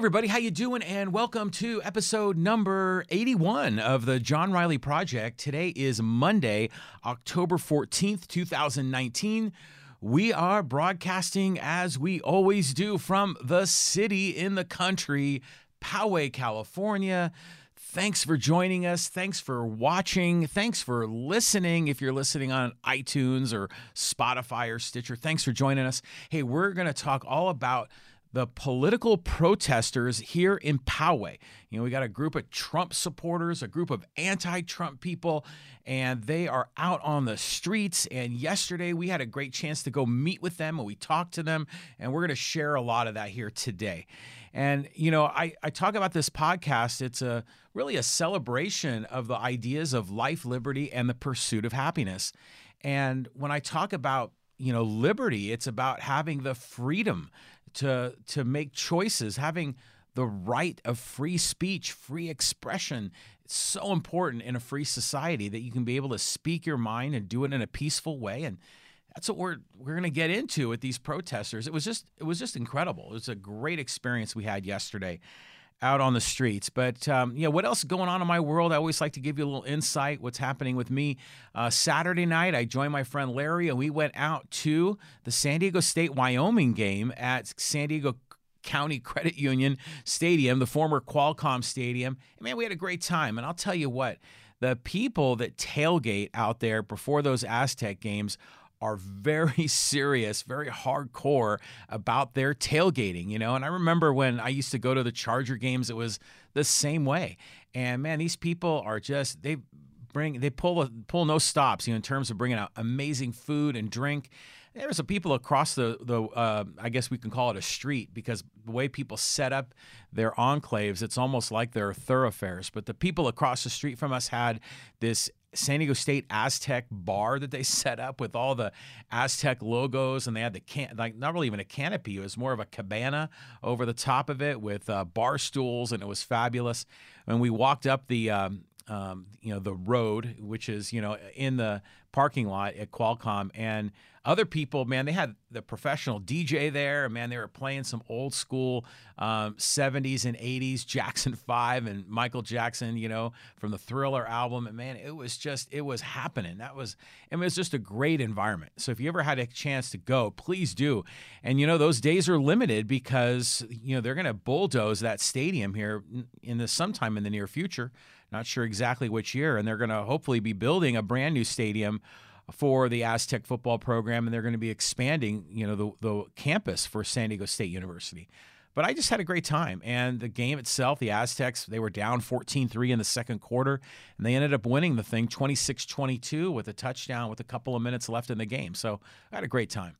everybody, how you doing? And welcome to episode number 81 of the John Riley Project. Today is Monday, October 14th, 2019. We are broadcasting as we always do from the city in the country, Poway, California. Thanks for joining us. Thanks for watching. Thanks for listening. If you're listening on iTunes or Spotify or Stitcher, thanks for joining us. Hey, we're going to talk all about the political protesters here in Poway. You know, we got a group of Trump supporters, a group of anti Trump people, and they are out on the streets. And yesterday we had a great chance to go meet with them and we talked to them, and we're going to share a lot of that here today. And, you know, I, I talk about this podcast, it's a really a celebration of the ideas of life, liberty, and the pursuit of happiness. And when I talk about you know liberty it's about having the freedom to to make choices, having the right of free speech, free expression. It's so important in a free society that you can be able to speak your mind and do it in a peaceful way and that's what we're we're going to get into with these protesters. It was just it was just incredible. It was a great experience we had yesterday out on the streets. But um, yeah, what else is going on in my world? I always like to give you a little insight. What's happening with me? Uh, Saturday night, I joined my friend Larry, and we went out to the San Diego State Wyoming game at San Diego County Credit Union Stadium, the former Qualcomm Stadium. And man, we had a great time. And I'll tell you what. The people that tailgate out there before those Aztec games are very serious, very hardcore about their tailgating, you know. And I remember when I used to go to the Charger games, it was the same way. And man, these people are just they bring they pull pull no stops, you know, in terms of bringing out amazing food and drink. There's some people across the the uh, I guess we can call it a street because the way people set up their enclaves, it's almost like they're thoroughfares. But the people across the street from us had this San Diego State Aztec bar that they set up with all the Aztec logos, and they had the can like not really even a canopy; it was more of a cabana over the top of it with uh, bar stools, and it was fabulous. When we walked up the um, um, you know the road, which is you know in the parking lot at Qualcomm, and other people, man, they had the professional DJ there. Man, they were playing some old school um, 70s and 80s Jackson 5 and Michael Jackson, you know, from the Thriller album. And man, it was just, it was happening. That was, it was just a great environment. So if you ever had a chance to go, please do. And, you know, those days are limited because, you know, they're going to bulldoze that stadium here in the sometime in the near future. Not sure exactly which year. And they're going to hopefully be building a brand new stadium for the Aztec football program, and they're going to be expanding, you know, the, the campus for San Diego State University. But I just had a great time. And the game itself, the Aztecs, they were down 14 3 in the second quarter, and they ended up winning the thing 26 22 with a touchdown with a couple of minutes left in the game. So I had a great time.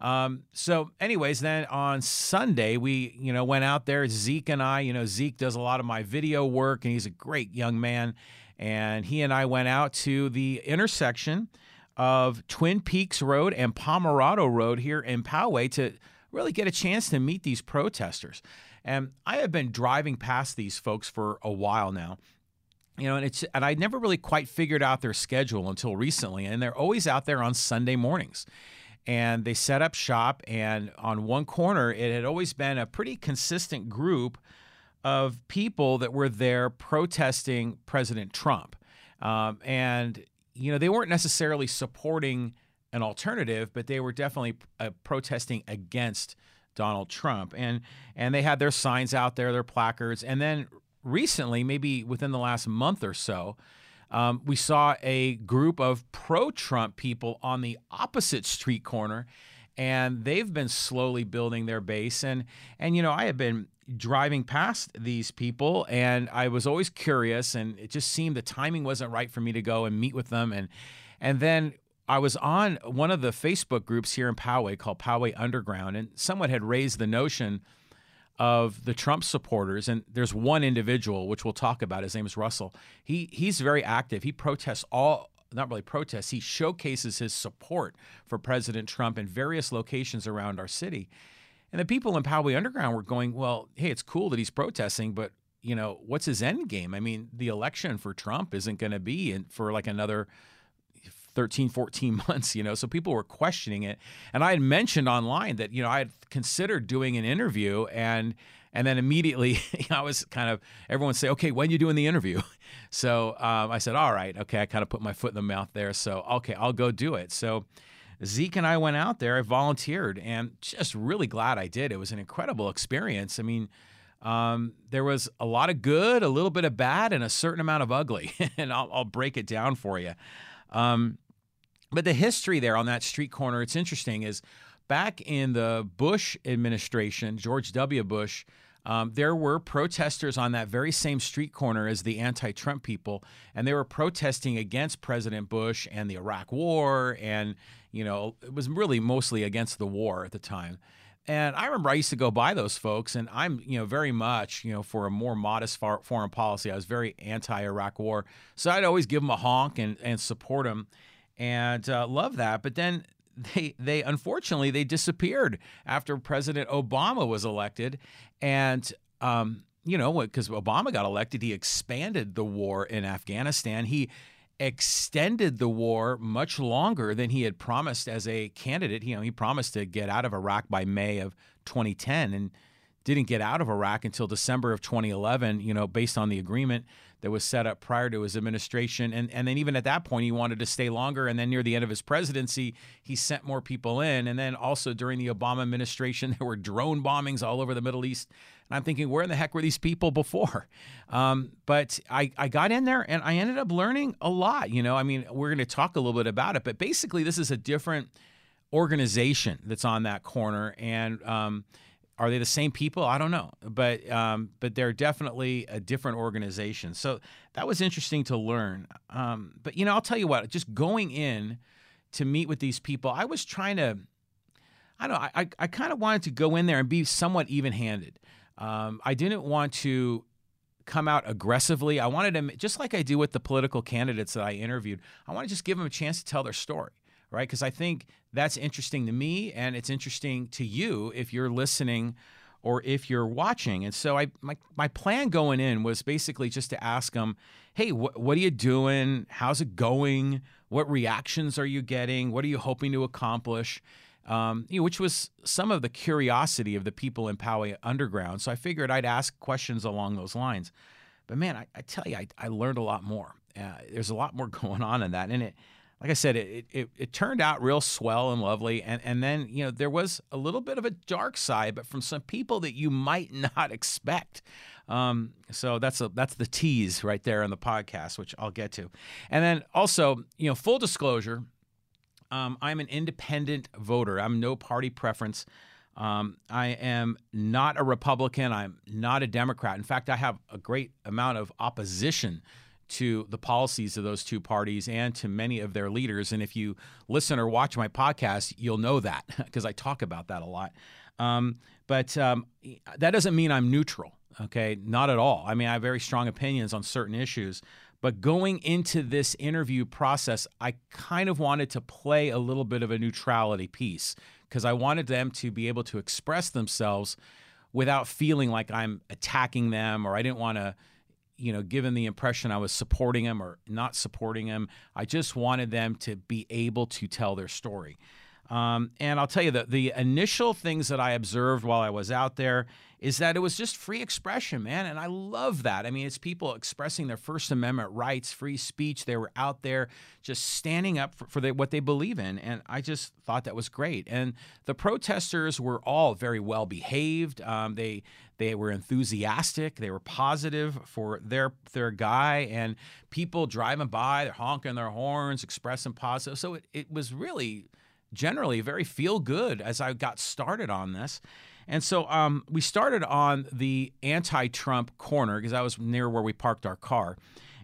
Um, so, anyways, then on Sunday, we, you know, went out there. Zeke and I, you know, Zeke does a lot of my video work, and he's a great young man. And he and I went out to the intersection of Twin Peaks Road and Pomerado Road here in Poway to really get a chance to meet these protesters. And I have been driving past these folks for a while now. You know, and it's and I never really quite figured out their schedule until recently. And they're always out there on Sunday mornings. And they set up shop and on one corner it had always been a pretty consistent group of people that were there protesting President Trump. Um, and you know, they weren't necessarily supporting an alternative, but they were definitely uh, protesting against Donald Trump. And and they had their signs out there, their placards. And then recently, maybe within the last month or so, um, we saw a group of pro-Trump people on the opposite street corner, and they've been slowly building their base. And and you know, I have been driving past these people and I was always curious and it just seemed the timing wasn't right for me to go and meet with them and and then I was on one of the Facebook groups here in Poway called Poway Underground and someone had raised the notion of the Trump supporters and there's one individual which we'll talk about his name is Russell. He he's very active. He protests all not really protests, he showcases his support for President Trump in various locations around our city. And the people in Poway Underground were going, well, hey, it's cool that he's protesting, but you know, what's his end game? I mean, the election for Trump isn't going to be in, for like another 13, 14 months, you know, so people were questioning it. And I had mentioned online that, you know, I had considered doing an interview and and then immediately I was kind of everyone say, okay, when you doing the interview? So um, I said, all right, okay. I kind of put my foot in the mouth there. So okay, I'll go do it. So Zeke and I went out there. I volunteered, and just really glad I did. It was an incredible experience. I mean, um, there was a lot of good, a little bit of bad, and a certain amount of ugly. and I'll, I'll, break it down for you. Um, but the history there on that street corner, it's interesting, is back in the Bush administration, George W. Bush, um, there were protesters on that very same street corner as the anti Trump people, and they were protesting against President Bush and the Iraq War. And, you know, it was really mostly against the war at the time. And I remember I used to go by those folks, and I'm, you know, very much, you know, for a more modest foreign policy. I was very anti-Iraq war, so I'd always give them a honk and and support them, and uh, love that. But then they they unfortunately they disappeared after President Obama was elected, and um, you know, because Obama got elected, he expanded the war in Afghanistan. He extended the war much longer than he had promised as a candidate. You know, he promised to get out of Iraq by May of 2010 and didn't get out of Iraq until December of 2011, you know, based on the agreement that was set up prior to his administration. And, and then even at that point, he wanted to stay longer. And then near the end of his presidency, he sent more people in. And then also during the Obama administration, there were drone bombings all over the Middle East. And I'm thinking, where in the heck were these people before? Um, but I, I got in there and I ended up learning a lot. You know, I mean, we're going to talk a little bit about it, but basically, this is a different organization that's on that corner. And, um, are they the same people? I don't know, but um, but they're definitely a different organization. So that was interesting to learn. Um, but you know, I'll tell you what. Just going in to meet with these people, I was trying to. I don't know. I I kind of wanted to go in there and be somewhat even-handed. Um, I didn't want to come out aggressively. I wanted to, just like I do with the political candidates that I interviewed, I want to just give them a chance to tell their story right? Because I think that's interesting to me and it's interesting to you if you're listening or if you're watching. And so I my, my plan going in was basically just to ask them, hey, wh- what are you doing? How's it going? What reactions are you getting? What are you hoping to accomplish? Um, you know, which was some of the curiosity of the people in Poway Underground. So I figured I'd ask questions along those lines. But man, I, I tell you, I, I, learned a lot more. Uh, there's a lot more going on in that, and it like I said, it, it, it turned out real swell and lovely. And, and then, you know, there was a little bit of a dark side, but from some people that you might not expect. Um, so that's a, that's the tease right there on the podcast, which I'll get to. And then also, you know, full disclosure, um, I'm an independent voter. I'm no party preference. Um, I am not a Republican. I'm not a Democrat. In fact, I have a great amount of opposition to the policies of those two parties and to many of their leaders. And if you listen or watch my podcast, you'll know that because I talk about that a lot. Um, but um, that doesn't mean I'm neutral, okay? Not at all. I mean, I have very strong opinions on certain issues. But going into this interview process, I kind of wanted to play a little bit of a neutrality piece because I wanted them to be able to express themselves without feeling like I'm attacking them or I didn't want to you know, given the impression I was supporting him or not supporting him. I just wanted them to be able to tell their story. Um, and I'll tell you that the initial things that I observed while I was out there is that it was just free expression, man. And I love that. I mean, it's people expressing their First Amendment rights, free speech. They were out there just standing up for, for the, what they believe in. And I just thought that was great. And the protesters were all very well behaved. Um, they they were enthusiastic. They were positive for their their guy. And people driving by, they're honking their horns, expressing positive. So it, it was really generally very feel good as I got started on this. And so um, we started on the anti Trump corner because I was near where we parked our car.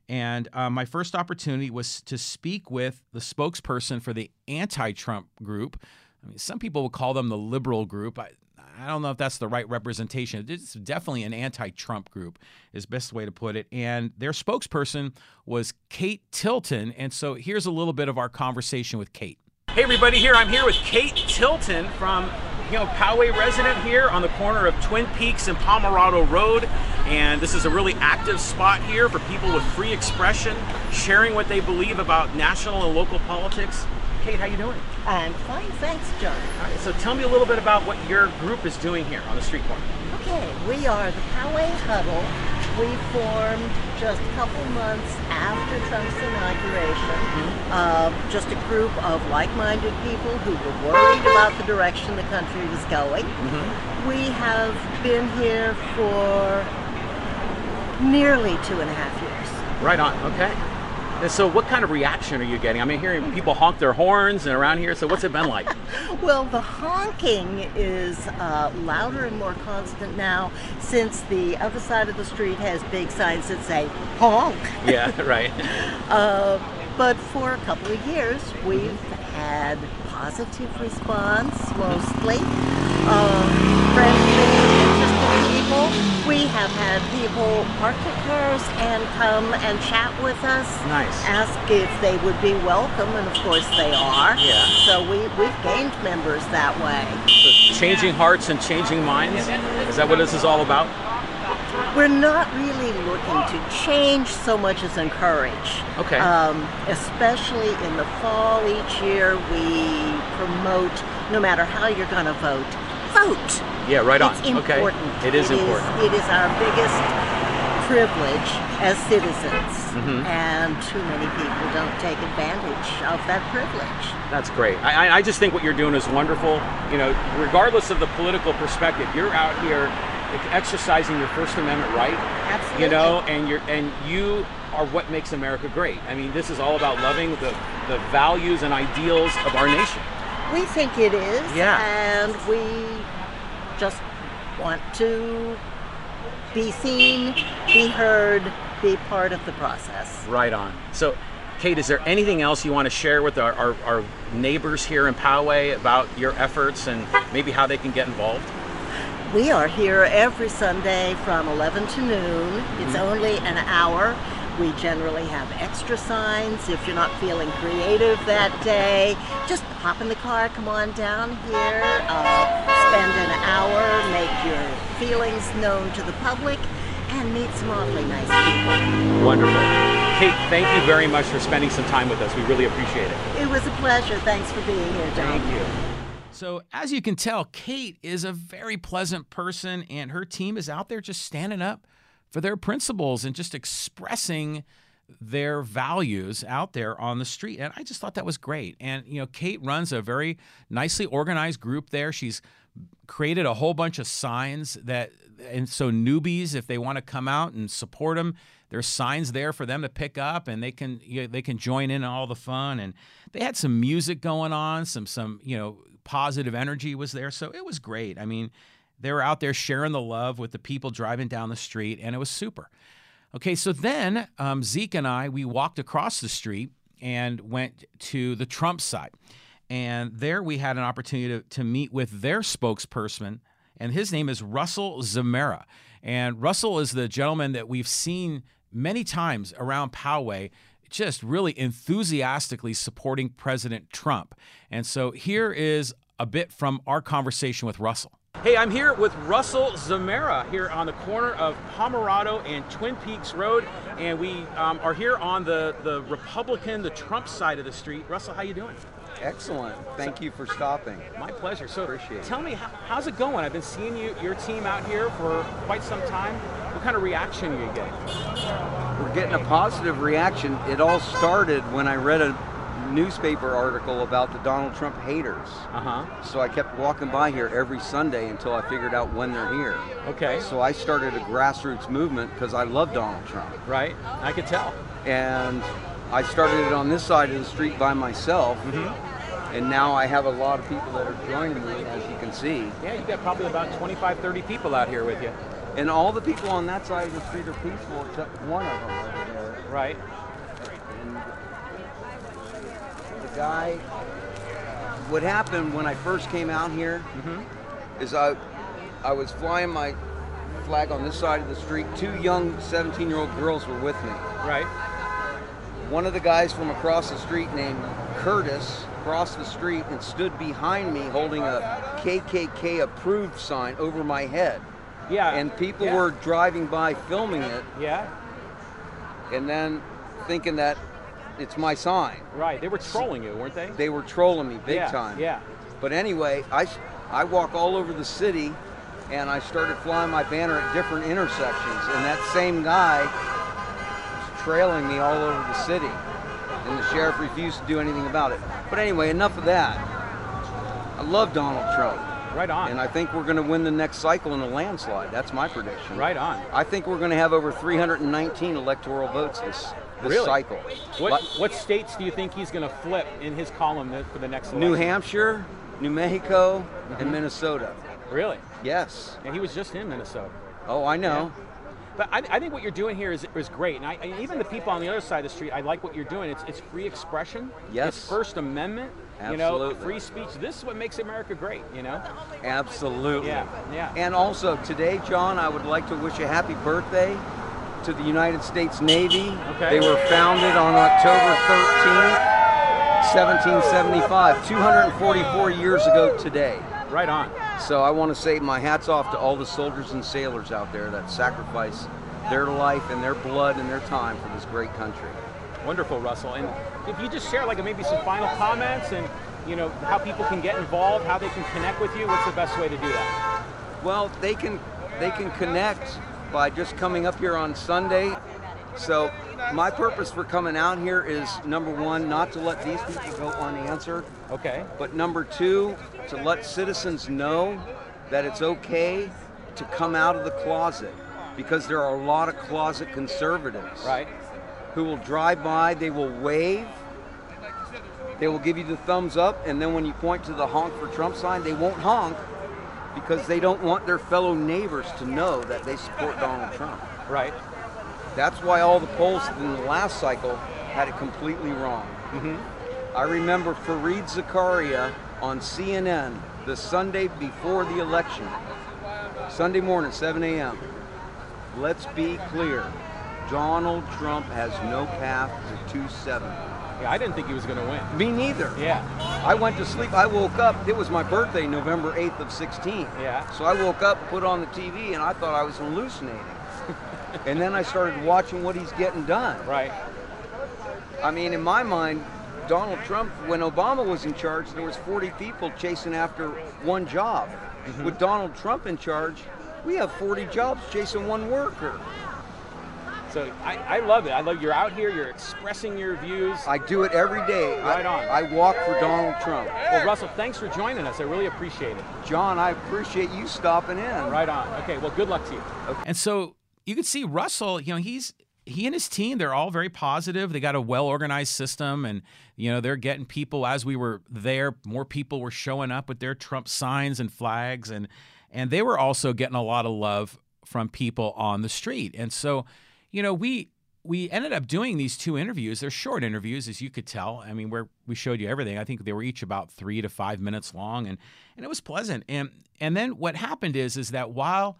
And uh, my first opportunity was to speak with the spokesperson for the anti Trump group. I mean, some people would call them the liberal group. I, I don't know if that's the right representation. It's definitely an anti Trump group, is best way to put it. And their spokesperson was Kate Tilton. And so here's a little bit of our conversation with Kate. Hey everybody, here I'm here with Kate Tilton from you know Poway resident here on the corner of Twin Peaks and Pomerado Road, And this is a really active spot here for people with free expression, sharing what they believe about national and local politics. Kate, how you doing? I'm fine, thanks, John. All right, so tell me a little bit about what your group is doing here on the street corner. Okay, we are the Poway Huddle. We formed just a couple months after Trump's inauguration. Mm-hmm. Uh, just a group of like-minded people who were worried about the direction the country was going. Mm-hmm. We have been here for nearly two and a half years. Right on. Okay. And so, what kind of reaction are you getting? I mean, hearing people honk their horns and around here. So, what's it been like? Well, the honking is uh, louder and more constant now since the other side of the street has big signs that say honk. yeah, right. Uh, but for a couple of years, we've had positive response mostly. Um, friendly, people. We have had people park their cars and come and chat with us. Nice. Ask if they would be welcome, and of course they are. Yeah. So we, we've gained members that way. So changing hearts and changing minds. Is that what this is all about? We're not really looking to change so much as encourage. Okay. Um, especially in the fall each year, we promote no matter how you're going to vote, vote. Yeah, right on. It's important. Okay. It is important. it is our biggest privilege as citizens, Mhm. and too many people don't take advantage of that privilege. That's great. I, I- just think what you're doing is wonderful. You know, regardless of the political perspective, you're out here exercising your First Amendment right. Absolutely. You know, and you're and you are what makes America great. I mean, this is all about loving the the values and ideals of our nation. We think it is, Yeah. and we want to be seen, be heard, be part of the process. Right on. So, Kate, is there anything else you want to share with our, our, our neighbors here in Poway about your efforts and maybe how they can get involved? We are here every Sunday from 11 to noon. It's only an hour. We generally have extra signs. If you're not feeling creative that day, just hop in the car, come on down here, uh, spend an hour, make your feelings known to the public, and meet some awfully nice people. Wonderful. Kate, thank you very much for spending some time with us. We really appreciate it. It was a pleasure. Thanks for being here, John. Thank you. So, as you can tell, Kate is a very pleasant person, and her team is out there just standing up for their principles and just expressing their values out there on the street. And I just thought that was great. And, you know, Kate runs a very nicely organized group there. She's created a whole bunch of signs that, and so newbies, if they want to come out and support them, there's signs there for them to pick up, and they can you know, they can join in all the fun. And they had some music going on, some some you know positive energy was there, so it was great. I mean, they were out there sharing the love with the people driving down the street, and it was super. Okay, so then um, Zeke and I we walked across the street and went to the Trump side, and there we had an opportunity to, to meet with their spokesperson, and his name is Russell Zamora. And Russell is the gentleman that we've seen many times around Poway, just really enthusiastically supporting President Trump. And so here is a bit from our conversation with Russell. Hey, I'm here with Russell Zamora here on the corner of Pomerado and Twin Peaks Road, and we um, are here on the, the Republican, the Trump side of the street. Russell, how you doing? Excellent. Thank you for stopping. My pleasure. So, Appreciate it. tell me, how, how's it going? I've been seeing you, your team out here for quite some time. What kind of reaction are you getting? We're getting a positive reaction. It all started when I read a newspaper article about the Donald Trump haters. Uh huh. So I kept walking by here every Sunday until I figured out when they're here. Okay. So I started a grassroots movement because I love Donald Trump. Right. I could tell. And I started it on this side of the street by myself. And now I have a lot of people that are joining me, as you can see. Yeah, you've got probably about 25, 30 people out here with you. And all the people on that side of the street are peaceful except one of them over there. Right. And the guy, what happened when I first came out here mm-hmm. is I, I was flying my flag on this side of the street. Two young 17 year old girls were with me. Right. One of the guys from across the street named Curtis crossed the street and stood behind me holding a KKK approved sign over my head. Yeah. And people yeah. were driving by filming it Yeah. and then thinking that it's my sign. Right. They were trolling you, weren't they? They were trolling me big yeah. time. Yeah. But anyway, I, I walk all over the city and I started flying my banner at different intersections. And that same guy was trailing me all over the city. And the sheriff refused to do anything about it. But anyway, enough of that. I love Donald Trump. Right on. And I think we're going to win the next cycle in a landslide. That's my prediction. right on. I think we're going to have over 319 electoral votes this, this Really? cycle. What But what states do you think he's going to flip in his column for the next New? Hampshire, New Mexico, Mm-hmm. and Minnesota. Really? Yes. And he was just in Minnesota. Oh, I know. But I, I think what you're doing here is, is great. And I, even the people on the other side of the street, I like what you're doing. It's, it's free expression. Yes. It's First Amendment. Absolutely. You know, free speech. This is what makes America great. You know. Absolutely. Yeah. Yeah. And also today, John, I would like to wish a happy birthday to the United States Navy. Okay. They were founded on October 13th, 1775, 244 years ago today. right on. So I want to say my hats off to all the soldiers and sailors out there that sacrifice their life and their blood and their time for this great country. Wonderful, Russell. And if you just share like maybe some final comments and you know how people can get involved, how they can connect with you, what's the best way to do that? Well, they can they can connect by just coming up here on Sunday. So my purpose for coming out here is number one, not to let these people go unanswered, Okay. but number two, to let citizens know that it's okay to come out of the closet because there are a lot of closet conservatives Right. who will drive by, they will wave, they will give you the thumbs up, and then when you point to the honk for Trump sign, they won't honk because they don't want their fellow neighbors to know that they support Donald Trump. Right. That's why all the polls in the last cycle had it completely wrong. Mm-hmm. I remember Fareed Zakaria on CNN the Sunday before the election, Sunday morning, 7 a.m. Let's be clear Donald Trump has no path to 270. Yeah, I didn't think he was going to win. Me neither. Yeah. I went to sleep. I woke up. It was my birthday, November 8th of 16. Yeah. So I woke up, put on the TV, and I thought I was hallucinating. And then I started watching what he's getting done. Right. I mean, in my mind, Donald Trump, when Obama was in charge, there was 40 people chasing after one job. Mm-hmm. With Donald Trump in charge, we have 40 jobs chasing one worker. So I, I love it. I love you're out here. You're expressing your views. I do it every day. Right I, on. I walk for Donald Trump. Well, Russell, thanks for joining us. I really appreciate it. John, I appreciate you stopping in. Right on. Okay. Well, good luck to you. And so you can see Russell, you know, he's he and his team, they're all very positive. They got a well organized system and you know, they're getting people as we were there, more people were showing up with their Trump signs and flags and and they were also getting a lot of love from people on the street. And so, you know, we we ended up doing these two interviews. They're short interviews, as you could tell. I mean, where we showed you everything. I think they were each about three to five minutes long, and and it was pleasant. And and then what happened is is that while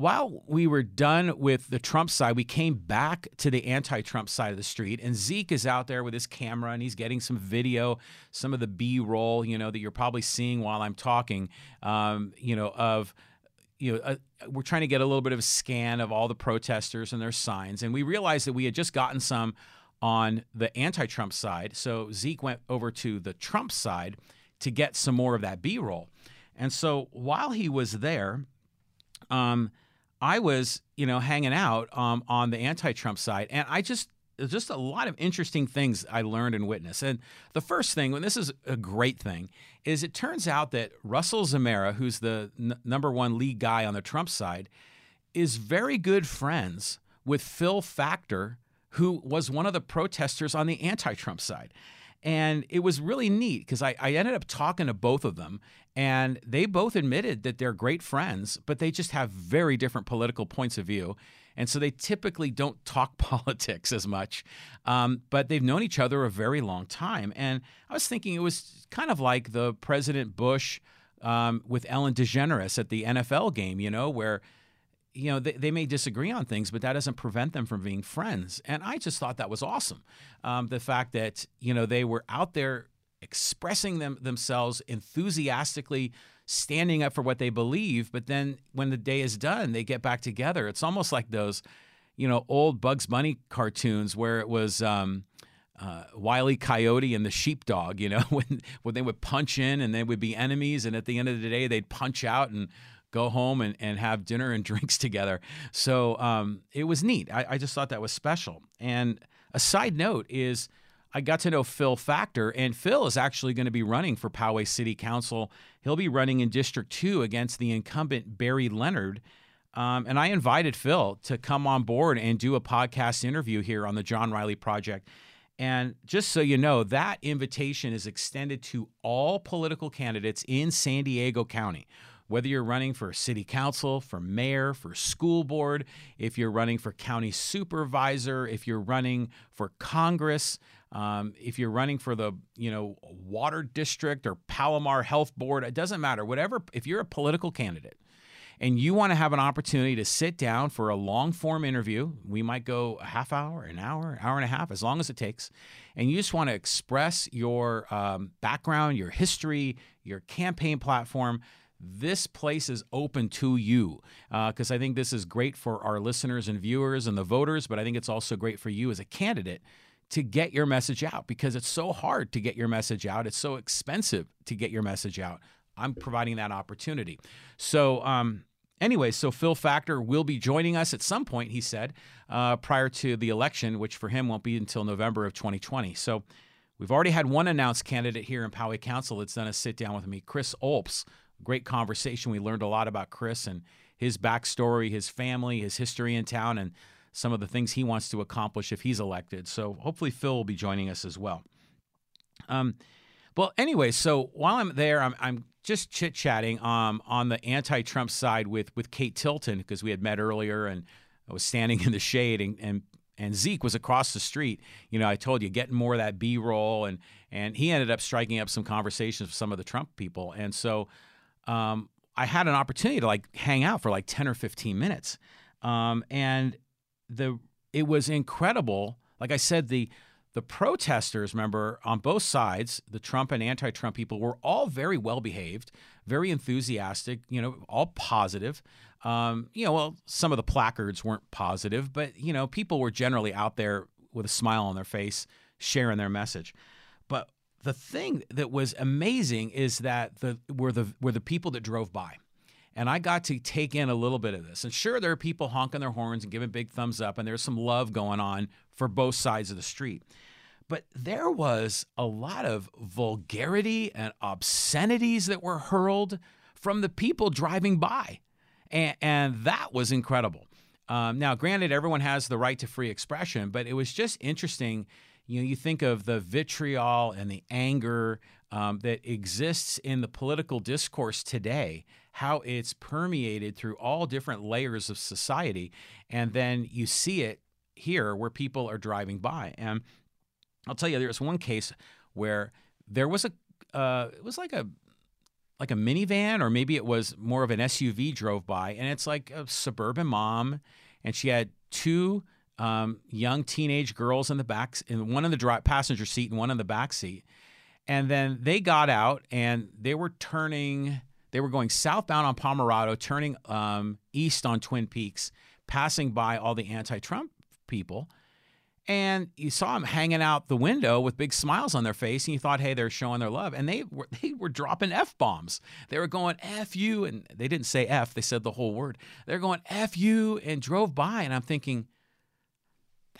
while we were done with the Trump side, we came back to the anti-Trump side of the street, and Zeke is out there with his camera, and he's getting some video, some of the B-roll, you know, that you're probably seeing while I'm talking, um, you know, of you know, uh, we're trying to get a little bit of a scan of all the protesters and their signs, and we realized that we had just gotten some on the anti-Trump side. So Zeke went over to the Trump side to get some more of that B-roll, and so while he was there, um, I was, you know, hanging out um, on the anti-Trump side, and I just just a lot of interesting things I learned and witnessed. And the first thing, and this is a great thing, is it turns out that Russell Zamora, who's the n- number one lead guy on the Trump side, is very good friends with Phil Factor, who was one of the protesters on the anti-Trump side. And it was really neat because I, I ended up talking to both of them, and they both admitted that they're great friends, but they just have very different political points of view. And so they typically don't talk politics as much, um, but they've known each other a very long time. And I was thinking it was kind of like the President Bush um, with Ellen DeGeneres at the NFL game, you know, where you know they, they may disagree on things but that doesn't prevent them from being friends. And i just thought that was awesome. Um, the fact that you know they were out there expressing them themselves enthusiastically standing up for what they believe but then when the day is done they get back together. It's almost like those you know old bugs bunny cartoons where it was um, uh, Wiley Coyote and the sheepdog, you know, when when they would punch in and they would be enemies, and at the end of the day they'd punch out and go home and, and have dinner and drinks together. So um, it was neat. I, I just thought that was special. And a side note is I got to know Phil Factor, and Phil is actually going to be running for Poway City Council. He'll be running in District 2 against the incumbent Barry Leonard. Um, and I invited Phil to come on board and do a podcast interview here on the John Riley Project. And just so you know, that invitation is extended to all political candidates in San Diego County. Whether you're running for city council, for mayor, for school board, if you're running for county supervisor, if you're running for Congress, um, if you're running for the you know water district or Palomar Health Board, it doesn't matter. Whatever, if you're a political candidate, and you want to have an opportunity to sit down for a long form interview, we might go a half hour, an hour, hour and a half, as long as it takes, and you just want to express your um, background, your history, your campaign platform. This place is open to you because uh, I think this is great for our listeners and viewers and the voters, but I think it's also great for you as a candidate to get your message out because it's so hard to get your message out. It's so expensive to get your message out. I'm providing that opportunity. So, um, Anyway, so Phil Factor will be joining us at some point, he said, uh, prior to the election, which for him won't be until November of 2020. So we've already had one announced candidate here in Poway Council that's done a sit down with me, Chris Olps. Great conversation. We learned a lot about Chris and his backstory, his family, his history in town, and some of the things he wants to accomplish if he's elected. So hopefully Phil will be joining us as well. Um, well, anyway, so while I'm there, I'm, I'm just chit chatting um, on the anti-Trump side with with Kate Tilton because we had met earlier, and I was standing in the shade, and, and and Zeke was across the street. You know, I told you getting more of that B roll, and and he ended up striking up some conversations with some of the Trump people, and so um, I had an opportunity to like hang out for like ten or fifteen minutes, um, and the it was incredible. Like I said, the the protesters, remember, on both sides, the Trump and anti Trump people were all very well behaved, very enthusiastic, you know, all positive. Um, you know, well, some of the placards weren't positive, but, you know, people were generally out there with a smile on their face sharing their message. The thing that was amazing is that the were the were the people that drove by. And I got to take in a little bit of this. And sure, there are people honking their horns and giving big thumbs up, and there's some love going on for both sides of the street. But there was a lot of vulgarity and obscenities that were hurled from the people driving by. And, and that was incredible. Um, now, granted, everyone has the right to free expression, but it was just interesting. You know, you think of the vitriol and the anger um, that exists in the political discourse today, how it's permeated through all different layers of society, and then you see it here where people are driving by. And I'll tell you, there was one case where there was a, uh, it was like a, like a minivan, or maybe it was more of an SUV drove by, and it's like a suburban mom, and she had two um, young teenage girls in the back, in one in the passenger seat and one in the back seat, and then they got out and they were turning, they were going southbound on Pomerado, turning um, east on Twin Peaks, passing by all the anti-Trump people. And you saw them hanging out the window with big smiles on their face, and you thought, "Hey, they're showing their love." And they were they were dropping f bombs. They were going "f you," and they didn't say "f." They said the whole word. They're going "f you" and drove by, and I'm thinking,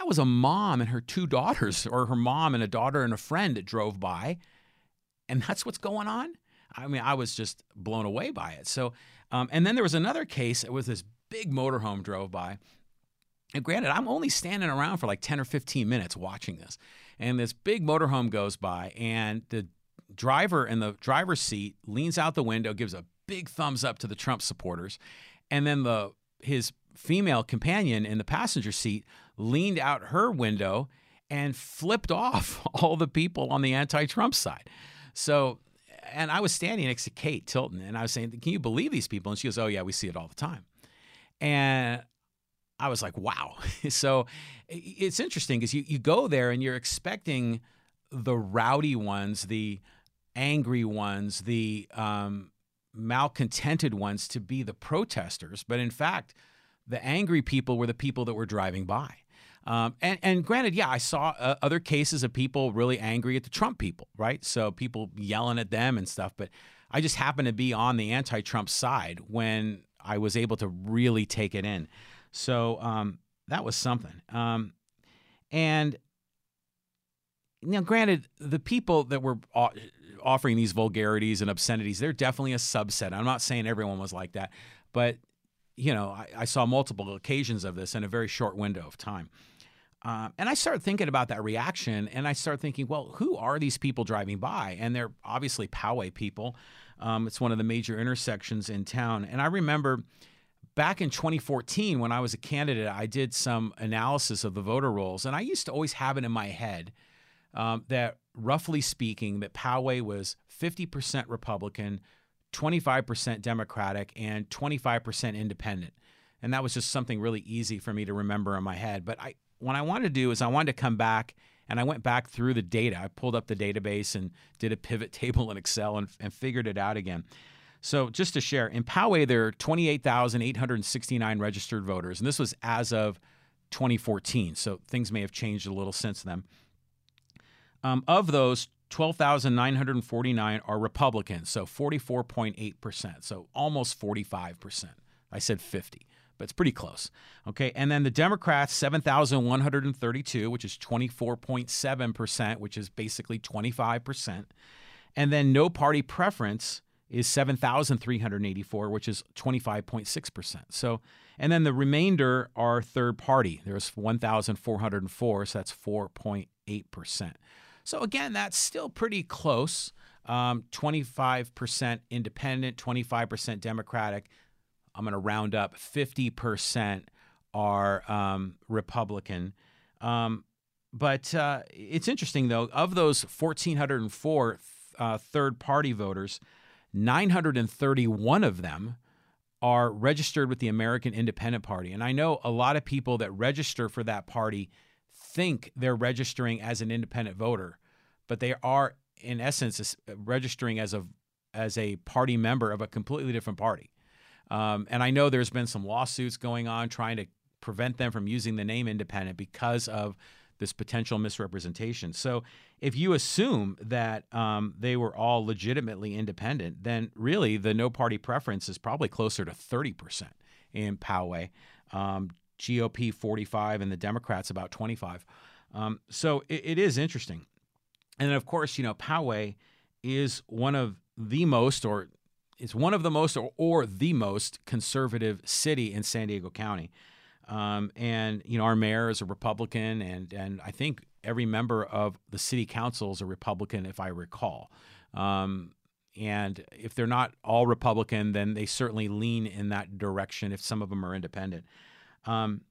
that was a mom and her two daughters, or her mom and a daughter and a friend that drove by, and that's what's going on. I mean, I was just blown away by it. So, um, and then there was another case. It was this big motorhome drove by, and granted, I'm only standing around for like 10 or 15 minutes watching this. And this big motorhome goes by, and the driver in the driver's seat leans out the window, gives a big thumbs up to the Trump supporters. And then the his female companion in the passenger seat leaned out her window and flipped off all the people on the anti Trump side. So, and I was standing next to Kate Tilton, and I was saying, Can you believe these people? And she goes, Oh, yeah, we see it all the time. And I was like, wow. so it's interesting because you, you go there and you're expecting the rowdy ones, the angry ones, the um, malcontented ones to be the protesters. But in fact, the angry people were the people that were driving by. Um, and, and granted, yeah, I saw uh, other cases of people really angry at the Trump people, right? So people yelling at them and stuff. But I just happened to be on the anti Trump side when I was able to really take it in. So um, that was something. Um, and now, granted, the people that were offering these vulgarities and obscenities, they're definitely a subset. I'm not saying everyone was like that, but you know, I, I saw multiple occasions of this in a very short window of time. Uh, and I started thinking about that reaction, and I started thinking, well, who are these people driving by? And they're obviously Poway people. Um, it's one of the major intersections in town. And I remember back in 2014, when I was a candidate, I did some analysis of the voter rolls, and I used to always have it in my head um, that, roughly speaking, that Poway was 50% Republican, 25% Democratic, and 25% Independent. And that was just something really easy for me to remember in my head. But I, what I wanted to do is I wanted to come back and I went back through the data. I pulled up the database and did a pivot table in Excel and, and figured it out again. So just to share, in Poway, there are 28,869 registered voters, and this was as of 2014. So things may have changed a little since then. Um, of those, 12,949 are Republicans, so 44.8%, so almost 45%. I said 50, but it's pretty close. Okay, and then the Democrats, 7,132, which is 24.7%, which is basically 25%. And then no party preference is 7,384, which is 25.6%. So, and then the remainder are third party. There's 1,404, so that's 4.8%. So again, that's still pretty close. Um, 25% independent, 25% Democratic. I'm going to round up 50% are um, Republican. Um, but uh, it's interesting, though, of those 1,404 uh, third party voters, 931 of them are registered with the American Independent Party. And I know a lot of people that register for that party think they're registering as an independent voter, but they are in essence registering as a as a party member of a completely different party. Um, and I know there's been some lawsuits going on trying to prevent them from using the name independent because of this potential misrepresentation. So if you assume that um, they were all legitimately independent, then really the no party preference is probably closer to 30% in Poway. Um, GOP 45 and the Democrats about 25. Um, so it, it is interesting. And then, of course, you know, Poway is one of the most, or it's one of the most, or, or the most conservative city in San Diego County. Um, and you know, our mayor is a Republican, and and I think every member of the city council is a Republican, if I recall. Um, and if they're not all Republican, then they certainly lean in that direction. If some of them are independent, um,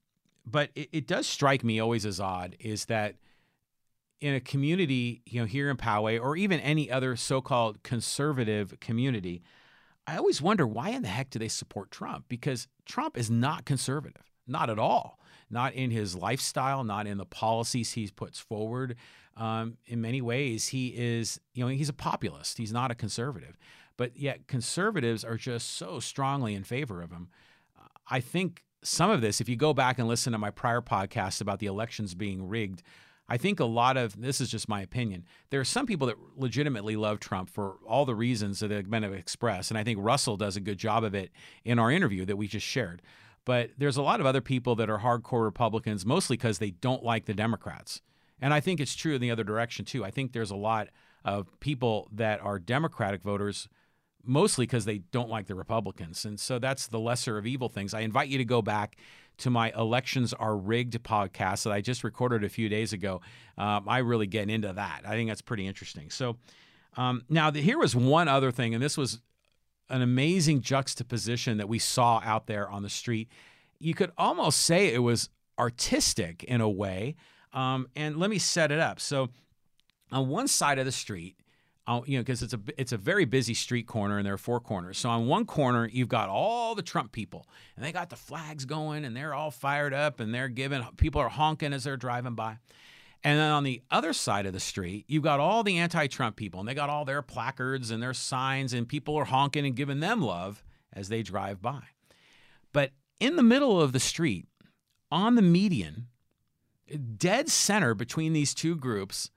but it, it, does strike me always as odd is that in a community, you know, here in Poway or even any other so-called conservative community, I always wonder why in the heck do they support Trump? Because Trump is not conservative. Not at all. Not in his lifestyle, not in the policies he puts forward. Um, in many ways, he is, you know, he's a populist. He's not a conservative. But yet, conservatives are just so strongly in favor of him. I think some of this, if you go back and listen to my prior podcast about the elections being rigged, I think a lot of this is just my opinion. There are some people that legitimately love Trump for all the reasons that have been expressed. And I think Russell does a good job of it in our interview that we just shared. But there's a lot of other people that are hardcore Republicans, mostly because they don't like the Democrats. And I think it's true in the other direction, too. I think there's a lot of people that are Democratic voters, mostly because they don't like the Republicans. And so that's the lesser of evil things. I invite you to go back to my Elections Are Rigged podcast that I just recorded a few days ago. Um, I really get into that. I think that's pretty interesting. So, um, now, the, here was one other thing, and this was an amazing juxtaposition that we saw out there on the street. You could almost say it was artistic in a way. Um, and let me set it up. So, on one side of the street, you know, because it's a it's a very busy street corner, and there are four corners. So on one corner, you've got all the Trump people, and they got the flags going, and they're all fired up, and they're giving people are honking as they're driving by. And then on the other side of the street, you've got all the anti Trump people, and they got all their placards and their signs, and people are honking and giving them love as they drive by. But in the middle of the street, on the median, dead center between these two groups,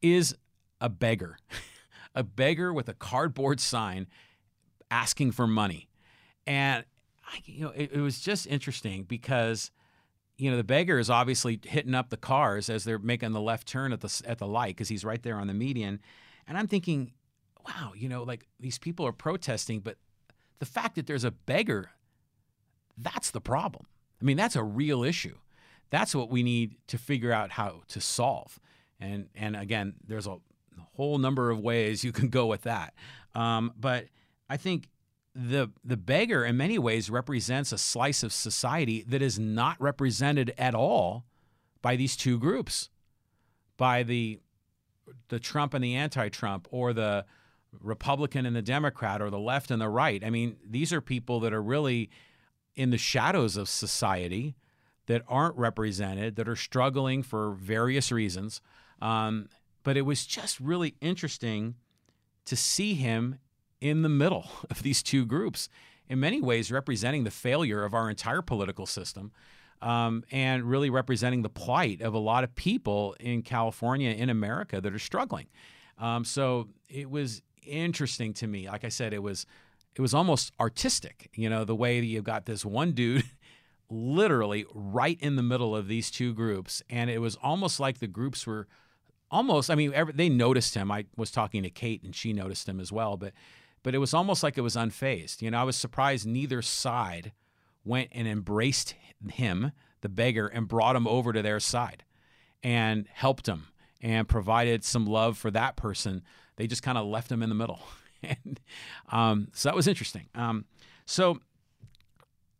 is a beggar, a beggar with a cardboard sign asking for money. And, I, you know, it, it was just interesting because you know the beggar is obviously hitting up the cars as they're making the left turn at the at the light because he's right there on the median. And i'm thinking wow you know like these people are protesting but the fact that there's a beggar that's the problem. I mean that's a real issue. That's what we need to figure out how to solve. And and again there's a whole number of ways you can go with that. Um, but i think the the beggar in many ways represents a slice of society that is not represented at all by these two groups by the the Trump and the anti-Trump or the Republican and the Democrat or the left and the right. I mean these are people that are really in the shadows of society that aren't represented that are struggling for various reasons. Um, but it was just really interesting to see him in the middle of these two groups, in many ways representing the failure of our entire political system. Um, and really representing the plight of a lot of people in California, in America, that are struggling. Um, so it was interesting to me. Like I said, it was it was almost artistic. You know, the way that you've got this one dude literally right in the middle of these two groups, and it was almost like the groups were almost. I mean, every, they noticed him. I was talking to Kate, and she noticed him as well, but but it was almost like it was unfazed. You know, I was surprised neither side went and embraced him, the beggar, and brought him over to their side and helped him and provided some love for that person. They just kind of left him in the middle. and um, so that was interesting. Um, so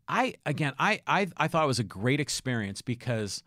I, again, I, I, I thought it was a great experience because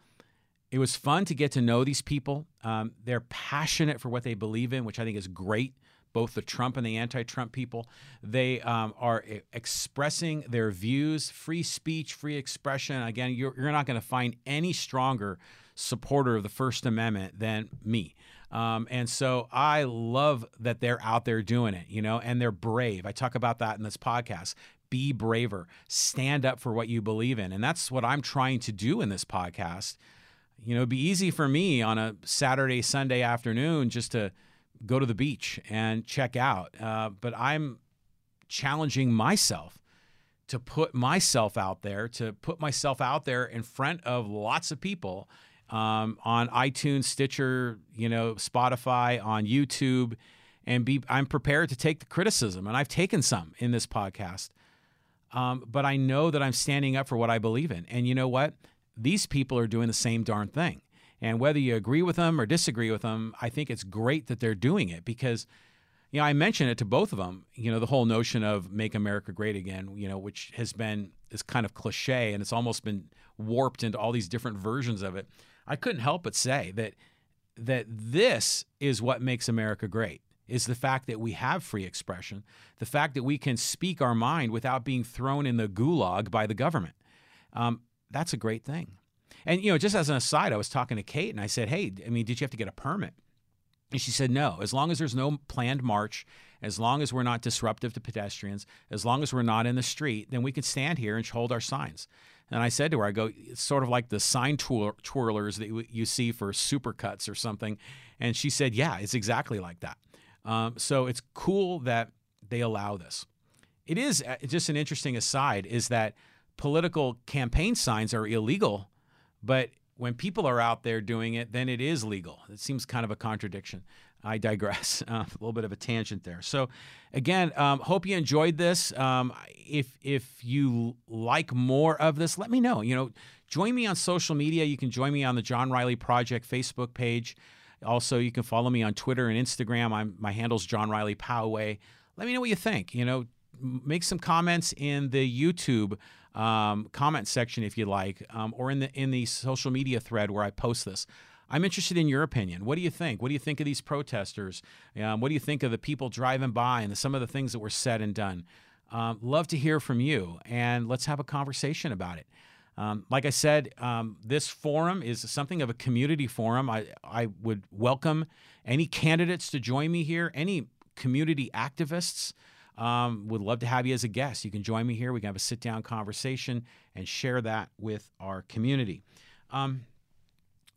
it was fun to get to know these people. Um, they're passionate for what they believe in, which I think is great both the Trump and the anti Trump people. They um, are expressing their views, free speech, free expression. Again, you're, you're not going to find any stronger supporter of the First Amendment than me. Um, and so I love that they're out there doing it, you know, and they're brave. I talk about that in this podcast. Be braver, stand up for what you believe in. And that's what I'm trying to do in this podcast. You know, it'd be easy for me on a Saturday, Sunday afternoon just to go to the beach and check out. Uh, but I'm challenging myself to put myself out there, to put myself out there in front of lots of people um, on iTunes, Stitcher, you know, Spotify, on YouTube, and be. I'm prepared to take the criticism, and I've taken some in this podcast. Um, but I know that I'm standing up for what I believe in, and you know what? These people are doing the same darn thing. And whether you agree with them or disagree with them, I think it's great that they're doing it because, you know, I mentioned it to both of them, you know, the whole notion of make America great again, you know, which has been this kind of cliche and it's almost been warped into all these different versions of it. I couldn't help but say that that this is what makes America great is the fact that we have free expression, the fact that we can speak our mind without being thrown in the gulag by the government. Um, that's a great thing. And you know, just as an aside, I was talking to Kate and I said, "Hey, I mean, did you have to get a permit?" And she said, "No. As long as there's no planned march, as long as we're not disruptive to pedestrians, as long as we're not in the street, then we can stand here and hold our signs." And I said to her, "I go, it's sort of like the sign twir- twirlers that you see for supercuts or something." And she said, "Yeah, it's exactly like that." Um, so it's cool that they allow this. It is uh, just an interesting aside is that political campaign signs are illegal but when people are out there doing it, then it is legal. It seems kind of a contradiction. I digress. Uh, a little bit of a tangent there. So, again, um, hope you enjoyed this. Um, if if you like more of this, let me know. You know, join me on social media. You can join me on the John Riley Project Facebook page. Also, you can follow me on Twitter and Instagram. I'm my handle's John Riley Poway. Let me know what you think. You know, make some comments in the YouTube um, comment section if you like, um, or in the in the social media thread where I post this. I'm interested in your opinion. What do you think? What do you think of these protesters? Um, what do you think of the people driving by and the, some of the things that were said and done? Um, love to hear from you, and let's have a conversation about it. Um, like I said, um, this forum is something of a community forum. I, I would welcome any candidates to join me here, any community activists. Um, would love to have you as a guest. You can join me here. We can have a sit down conversation and share that with our community. Um,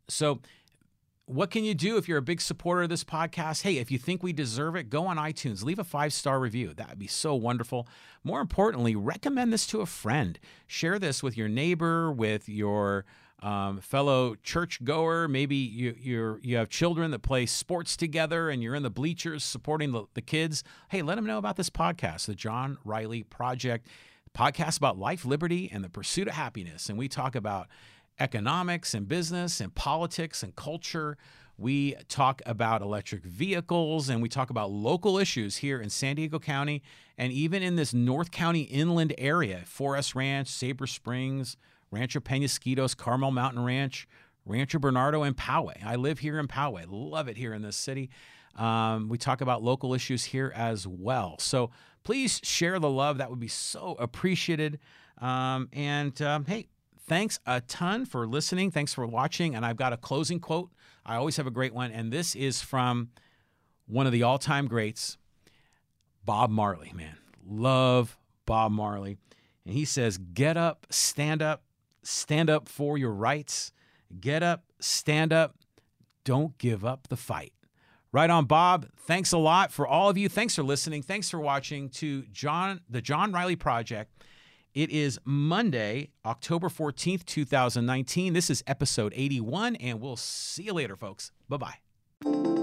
so, what can you do if you're a big supporter of this podcast? Hey, if you think we deserve it, go on iTunes, leave a five star review. That would be so wonderful. More importantly, recommend this to a friend. Share this with your neighbor, with your um, fellow churchgoer. Maybe you you you have children that play sports together, and you're in the bleachers supporting the, the kids. Hey, let them know about this podcast, the John Riley Project, podcast about life, liberty, and the pursuit of happiness. And we talk about economics and business and politics and culture. We talk about electric vehicles and we talk about local issues here in San Diego County and even in this North County inland area 4S Ranch, Sabre Springs, Rancho Penasquitos, Carmel Mountain Ranch, Rancho Bernardo, and Poway. I live here in Poway. Love it here in this city. Um, we talk about local issues here as well. So please share the love. That would be so appreciated. Um, and um, hey, Thanks a ton for listening. Thanks for watching. And I've got a closing quote. I always have a great one. And this is from one of the all time greats, Bob Marley, man. Love Bob Marley. And he says, Get up, stand up, stand up for your rights. Get up, stand up, don't give up the fight. Right on, Bob. Thanks a lot for all of you. Thanks for listening. Thanks for watching to John, the John Riley Project. It is Monday, October 14th, 2019. This is episode 81, and we'll see you later, folks. Bye bye.